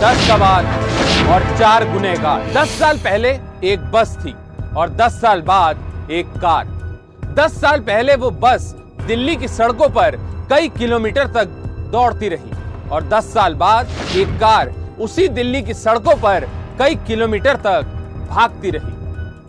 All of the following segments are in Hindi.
दस सवाल और चार गुनेगार दस साल पहले एक बस थी और दस साल बाद एक कार। दस साल पहले वो बस दिल्ली की सड़कों पर कई किलोमीटर तक दौड़ती रही और दस साल बाद एक कार उसी दिल्ली की सड़कों पर कई किलोमीटर तक भागती रही।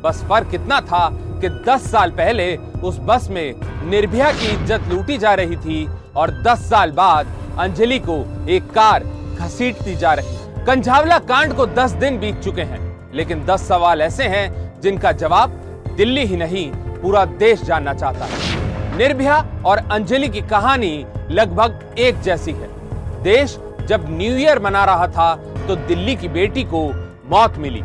बस फ़र्क इतना था कि 10 साल पहले उस बस में निर्भया की इज़्ज़त लूटी जा रही थी और 10 साल बाद अंजलि को एक कार घसीटती जा रही कंझावला कांड को 10 दिन बीत चुके हैं, लेकिन 10 सवाल ऐसे हैं जिनका जवाब दिल्ली ही नहीं, पूरा देश जानना चाहता है। निर्भया और अंजलि की कहानी लगभग एक जैसी है। देश जब न्यू ईयर मना रहा था तो दिल्ली की बेटी को मौत मिली।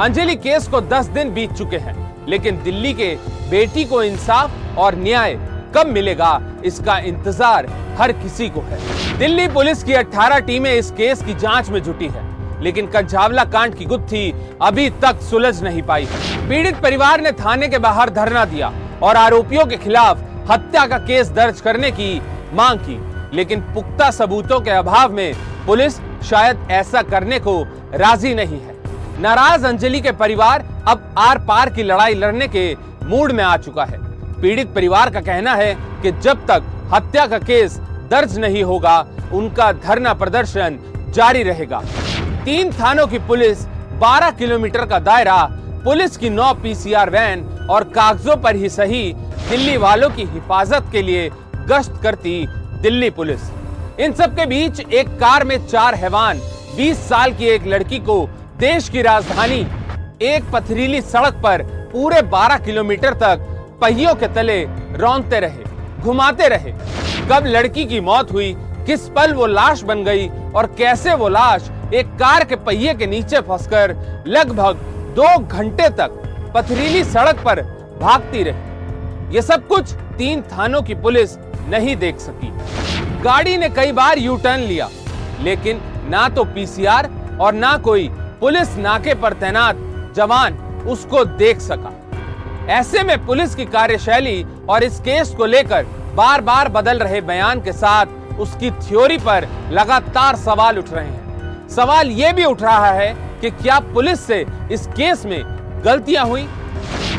अंजलि केस को 10 दिन बीत चुके हैं, लेकिन दिल्ली के बेटी को इंसाफ और न्याय कब मिलेगा, इसका इंतज़ार हर किसी को है। दिल्ली पुलिस की 18 टीमें इस केस की जाँच में जुटी है, लेकिन कंझावला कांड की गुत्थी अभी तक सुलझ नहीं पाई पीड़ित परिवार ने थाने के बाहर धरना दिया और आरोपियों के खिलाफ हत्या का केस दर्ज करने की मांग की, लेकिन पुख्ता सबूतों के अभाव में पुलिस शायद ऐसा करने को राज़ी नहीं है। नाराज़ अंजलि के परिवार अब आर पार की लड़ाई लड़ने के मूड में आ चुका है। पीड़ित परिवार का कहना है कि जब तक हत्या का केस दर्ज नहीं होगा, उनका धरना प्रदर्शन जारी रहेगा। तीन थानों की पुलिस 12 किलोमीटर का दायरा, पुलिस की नौ पीसीआर वैन और कागजों पर ही सही दिल्ली वालों की हिफाजत के लिए गश्त करती दिल्ली पुलिस। इन सब के बीच एक कार में चार हैवान 20 साल की एक लड़की को देश की राजधानी, एक पथरीली सड़क पर पूरे 12 किलोमीटर तक पहियों के तले रौंदते रहे, घुमाते रहे। कब लड़की की मौत हुई, किस पल वो लाश बन गई और कैसे वो लाश एक कार के पहिए के नीचे फंसकर लगभग दो घंटे तक पथरीली सड़क पर भागती रही। ये सब कुछ तीन थानों की पुलिस नहीं देख सकी। गाड़ी ने कई बार यू टर्न लिया, लेकिन ना तो पीसीआर और ना कोई पुलिस नाके पर तैनात जवान उसको देख सका। ऐसे में पुलिस की कार्यशैली और इस केस को लेकर बार बार बदल रहे बयान के साथ उसकी थ्योरी पर लगातार सवाल उठ रहे हैं। सवाल ये भी उठ रहा है कि क्या पुलिस से इस केस में गलतियाँ हुई?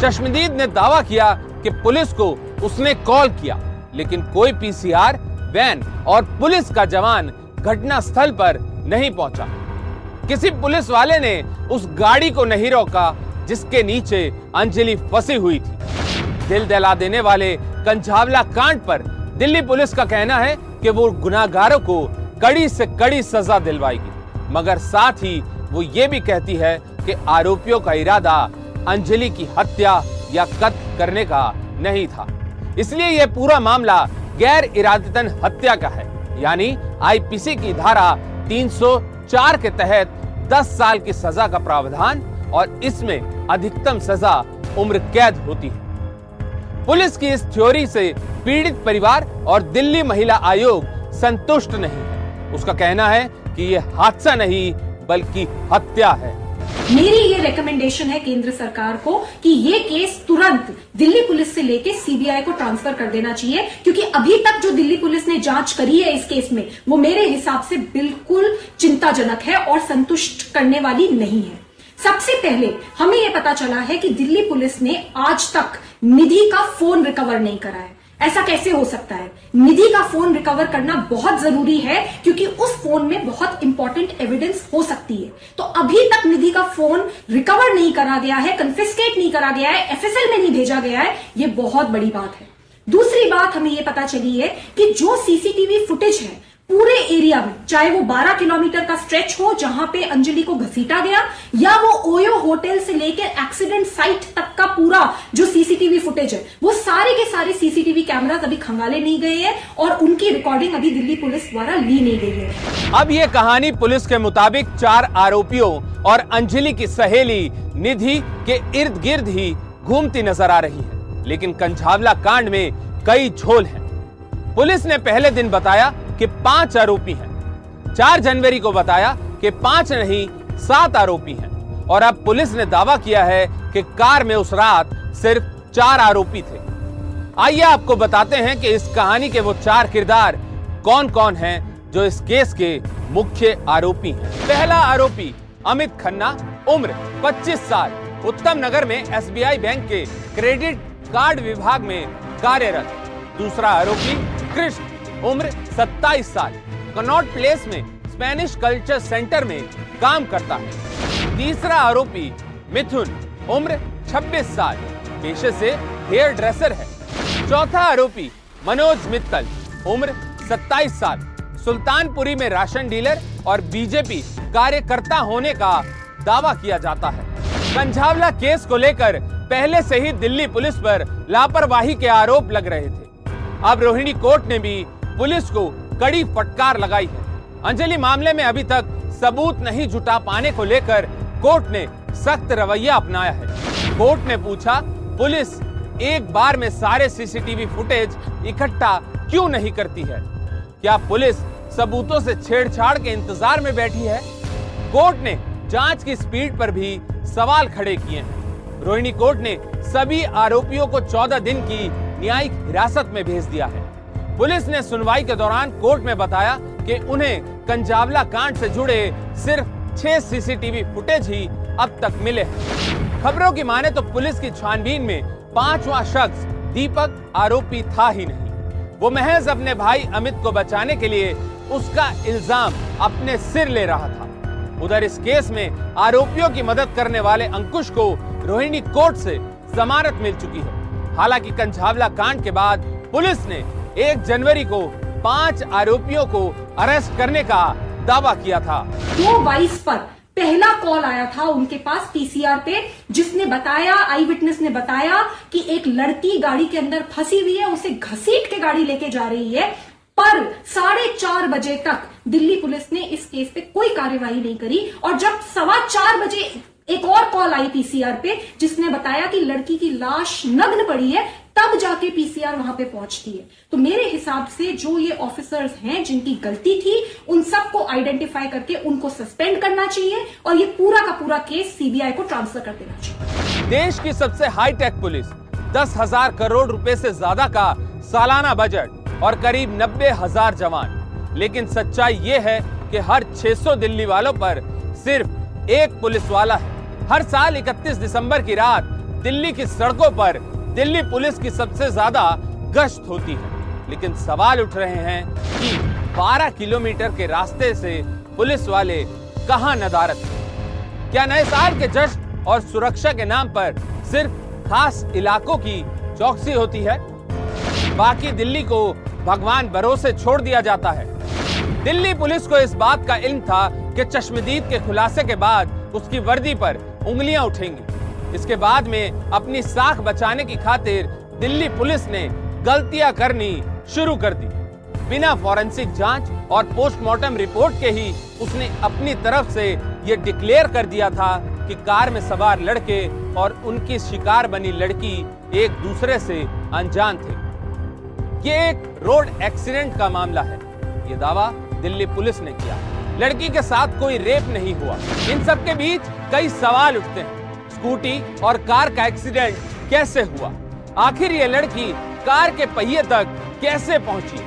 चश्मदीद ने दावा किया कि पुलिस को उसने कॉल किया, लेकिन कोई पीसीआर, वैन और पुलिस का जवान घटना स्थल पर नहीं पहुँचा। किसी पुलिस वाले ने उस गाड़ी को नहीं रोका, जिसके नीचे अंजलि फंसी हुई थी। दिल दहला देने वाले कंझावला कांड पर दिल्ली पुलिस का कहना है कि वो गुनाहगारों को कड़ी से कड़ी सजा दिलवाएगी। मगर साथ ही वो ये भी कहती है कि आरोपियों का इरादा अंजलि की हत्या या कत्ल करने का नहीं था। इसलिए यह पूरा मामला गैर इरादतन हत्या का है। यानी आईपीसी की धारा 304 के तहत 10 साल की सजा का प्रावधान और इसमें अधिकतम सजा उम्र कैद होती है। पुलिस की इस थ्योरी से पीड़ित परिवार और दिल्ली महिला आयोग संतुष्ट नहीं है। उसका कहना है कि ये हादसा नहीं, बल्कि हत्या है। मेरी ये रिकमेंडेशन है केंद्र सरकार को कि ये केस तुरंत दिल्ली पुलिस से लेके सीबीआई को ट्रांसफ़र कर देना चाहिए, क्योंकि अभी तक जो दिल्ली पुलिस ने जाँच करी है इस केस में, वो मेरे हिसाब से बिल्कुल चिंताजनक है और संतुष्ट करने वाली नहीं है। सबसे पहले हमें यह पता चला है कि दिल्ली पुलिस ने आज तक निधि का फ़ोन रिकवर नहीं करा है। ऐसा कैसे हो सकता है? निधि का फ़ोन रिकवर करना बहुत ज़रूरी है, क्योंकि उस फ़ोन में बहुत इंपॉर्टेंट एविडेंस हो सकती है। तो अभी तक निधि का फ़ोन रिकवर नहीं करा गया है कन्फिस्केट नहीं करा गया है एफएसएल में नहीं भेजा गया है, ये बहुत बड़ी बात है। दूसरी बात हमें यह पता चली है कि जो सीसीटीवी फुटेज है पूरे एरिया में, चाहे वो 12 किलोमीटर का स्ट्रेच हो जहाँ पे अंजलि को घसीटा गया, या वो ओयो होटल से लेकर एक्सीडेंट साइट तक का पूरा जो सीसीटीवी फुटेज है, वो सारे के सारे सीसीटीवी कैमराज अभी खंगाले नहीं गए हैं और उनकी रिकॉर्डिंग अभी दिल्ली पुलिस द्वारा ली नहीं गई है। अब ये कहानी पुलिस के मुताबिक चार आरोपियों और अंजलि की सहेली निधि के इर्द गिर्द ही घूमती नज़र आ रही है, लेकिन कंझावला कांड में कई झोल हैं। पुलिस ने पहले दिन बताया कि पाँच आरोपी हैं। चार जनवरी को बताया कि पाँच नहीं, सात आरोपी हैं। और अब पुलिस ने दावा किया है कि कार में उस रात सिर्फ़ चार आरोपी थे। आइए आपको बताते हैं कि इस कहानी के वो चार किरदार कौन कौन हैं जो इस केस के मुख्य आरोपी हैं। पहला आरोपी, अमित खन्ना, उम्र 25 साल, उत्तम नगर में एसबीआई बैंक के क्रेडिट कार्ड विभाग में कार्यरत। दूसरा आरोपी, कृष्ण उम्र 27 साल। कनॉट प्लेस में स्पेनिश कल्चर सेंटर में काम करता है। तीसरा आरोपी मिथुन, उम्र 26 साल। पेशे से हेयर ड्रेसर है। चौथा आरोपी मनोज मित्तल, उम्र 27 साल। सुल्तानपुरी में राशन डीलर और बीजेपी कार्यकर्ता होने का दावा किया जाता है। कंझावला केस को लेकर पहले से ही दिल्ली पुलिस पर लापरवाही के आरोप लग रहे थे। अब रोहिणी कोर्ट ने भी पुलिस को कड़ी फटकार लगाई है। अंजलि मामले में अभी तक सबूत नहीं जुटा पाने को लेकर कोर्ट ने सख्त रवैया अपनाया है। कोर्ट ने पूछा, पुलिस एक बार में सारे सीसीटीवी फुटेज इकट्ठा क्यों नहीं करती है? क्या पुलिस सबूतों से छेड़छाड़ के इंतज़ार में बैठी है? कोर्ट ने जाँच की स्पीड पर भी सवाल खड़े किए हैं। रोहिणी कोर्ट ने सभी आरोपियों को 14 दिन की न्यायिक हिरासत में भेज दिया है। पुलिस ने सुनवाई के दौरान कोर्ट में बताया कि उन्हें कंजावला कांड से जुड़े सिर्फ़ छह सीसीटीवी फुटेज ही अब तक मिले हैं। खबरों की माने तो पुलिस की छानबीन में पांचवा शख्स दीपक आरोपी था ही नहीं। वो महज अपने भाई अमित को बचाने के लिए उसका इल्ज़ाम अपने सिर ले रहा था। उधर इस केस में आरोपियों की मदद करने वाले अंकुश को रोहिणी कोर्ट से जमानत मिल चुकी है। हालाँकि कंझावला कांड के बाद पुलिस ने एक जनवरी को पाँच आरोपियों को अरेस्ट करने का दावा किया था। दो बाईस पर पहला कॉल आया था उनके पास पीसीआर पे, जिसने बताया, आई विटनेस ने बताया कि एक लड़की गाड़ी के अंदर फंसी हुई है, उसे घसीट के गाड़ी लेके जा रही है, पर साढ़े चार बजे तक दिल्ली पुलिस ने इस केस पे कोई कार्यवाही नहीं करी, और जब सवा चार बजे एक और कॉल आई पीसीआर पे, जिसने बताया कि लड़की की लाश नग्न पड़ी है तब जाके पीसीआर वहाँ पे पहुँचती है। तो मेरे हिसाब से जो ये ऑफिसर्स हैं, जिनकी गलती थी, उन सबको आइडेंटिफाई करके उनको सस्पेंड करना चाहिए और ये पूरा का पूरा केस सीबीआई को ट्रांसफ़र कर देना चाहिए। देश की सबसे हाईटेक पुलिस, दस हज़ार करोड़ रुपए से ज़्यादा का सालाना बजट और करीब नब्बे हज़ार जवान। लेकिन सच्चाई ये है कि हर 600 दिल्ली वालों पर सिर्फ़ एक पुलिस वाला है। हर साल 31 दिसंबर की रात दिल्ली की सड़कों पर दिल्ली पुलिस की सबसे ज़्यादा गश्त होती है। लेकिन सवाल उठ रहे हैं कि 12 किलोमीटर के रास्ते से पुलिस वाले कहाँ नदारत है? क्या नए साल के जश्न और सुरक्षा के नाम पर सिर्फ़ खास इलाकों की चौकसी होती है? बाकी दिल्ली को भगवान भरोसे छोड़ दिया जाता है। दिल्ली पुलिस को इस बात का इल्म था कि चश्मदीद के खुलासे के बाद उसकी वर्दी पर उंगलियाँ उठेंगी। इसके बाद में अपनी साख बचाने की खातिर दिल्ली पुलिस ने गलतियाँ करनी शुरू कर दी। बिना फॉरेंसिक जाँच और पोस्टमार्टम रिपोर्ट के ही उसने अपनी तरफ़ से ये डिक्लेयर कर दिया था कि कार में सवार लड़के और उनकी शिकार बनी लड़की एक दूसरे से अनजान थे। ये एक रोड एक्सीडेंट का मामला है। ये दावा दिल्ली पुलिस ने किया। लड़की के साथ कोई रेप नहीं हुआ। इन सब के बीच कई सवाल उठते हैं। स्कूटी और कार का एक्सीडेंट कैसे हुआ? आखिर ये लड़की कार के पहिए तक कैसे पहुँची?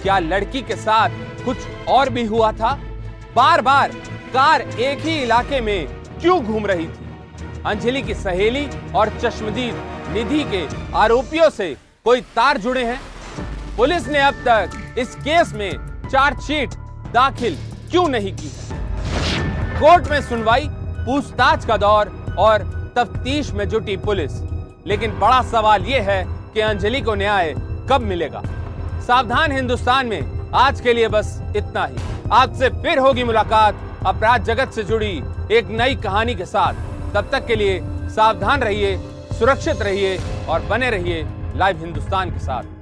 क्या लड़की के साथ कुछ और भी हुआ था? बार बार कार एक ही इलाके में क्यों घूम रही थी? अंजलि की सहेली और चश्मदीद निधि के आरोपियों से कोई तार जुड़े हैं? पुलिस ने अब तक इस केस में चार्जशीट दाखिल क्यों नहीं की कोर्ट में सुनवाई, पूछताछ का दौर और तफ्तीश में जुटी पुलिस। लेकिन बड़ा सवाल यह है कि अंजलि को न्याय कब मिलेगा? सावधान हिंदुस्तान में आज के लिए बस इतना ही। आज से फिर होगी मुलाकात अपराध जगत से जुड़ी एक नई कहानी के साथ। तब तक के लिए सावधान रहिए, सुरक्षित रहिए और बने रहिए लाइव हिंदुस्तान के साथ।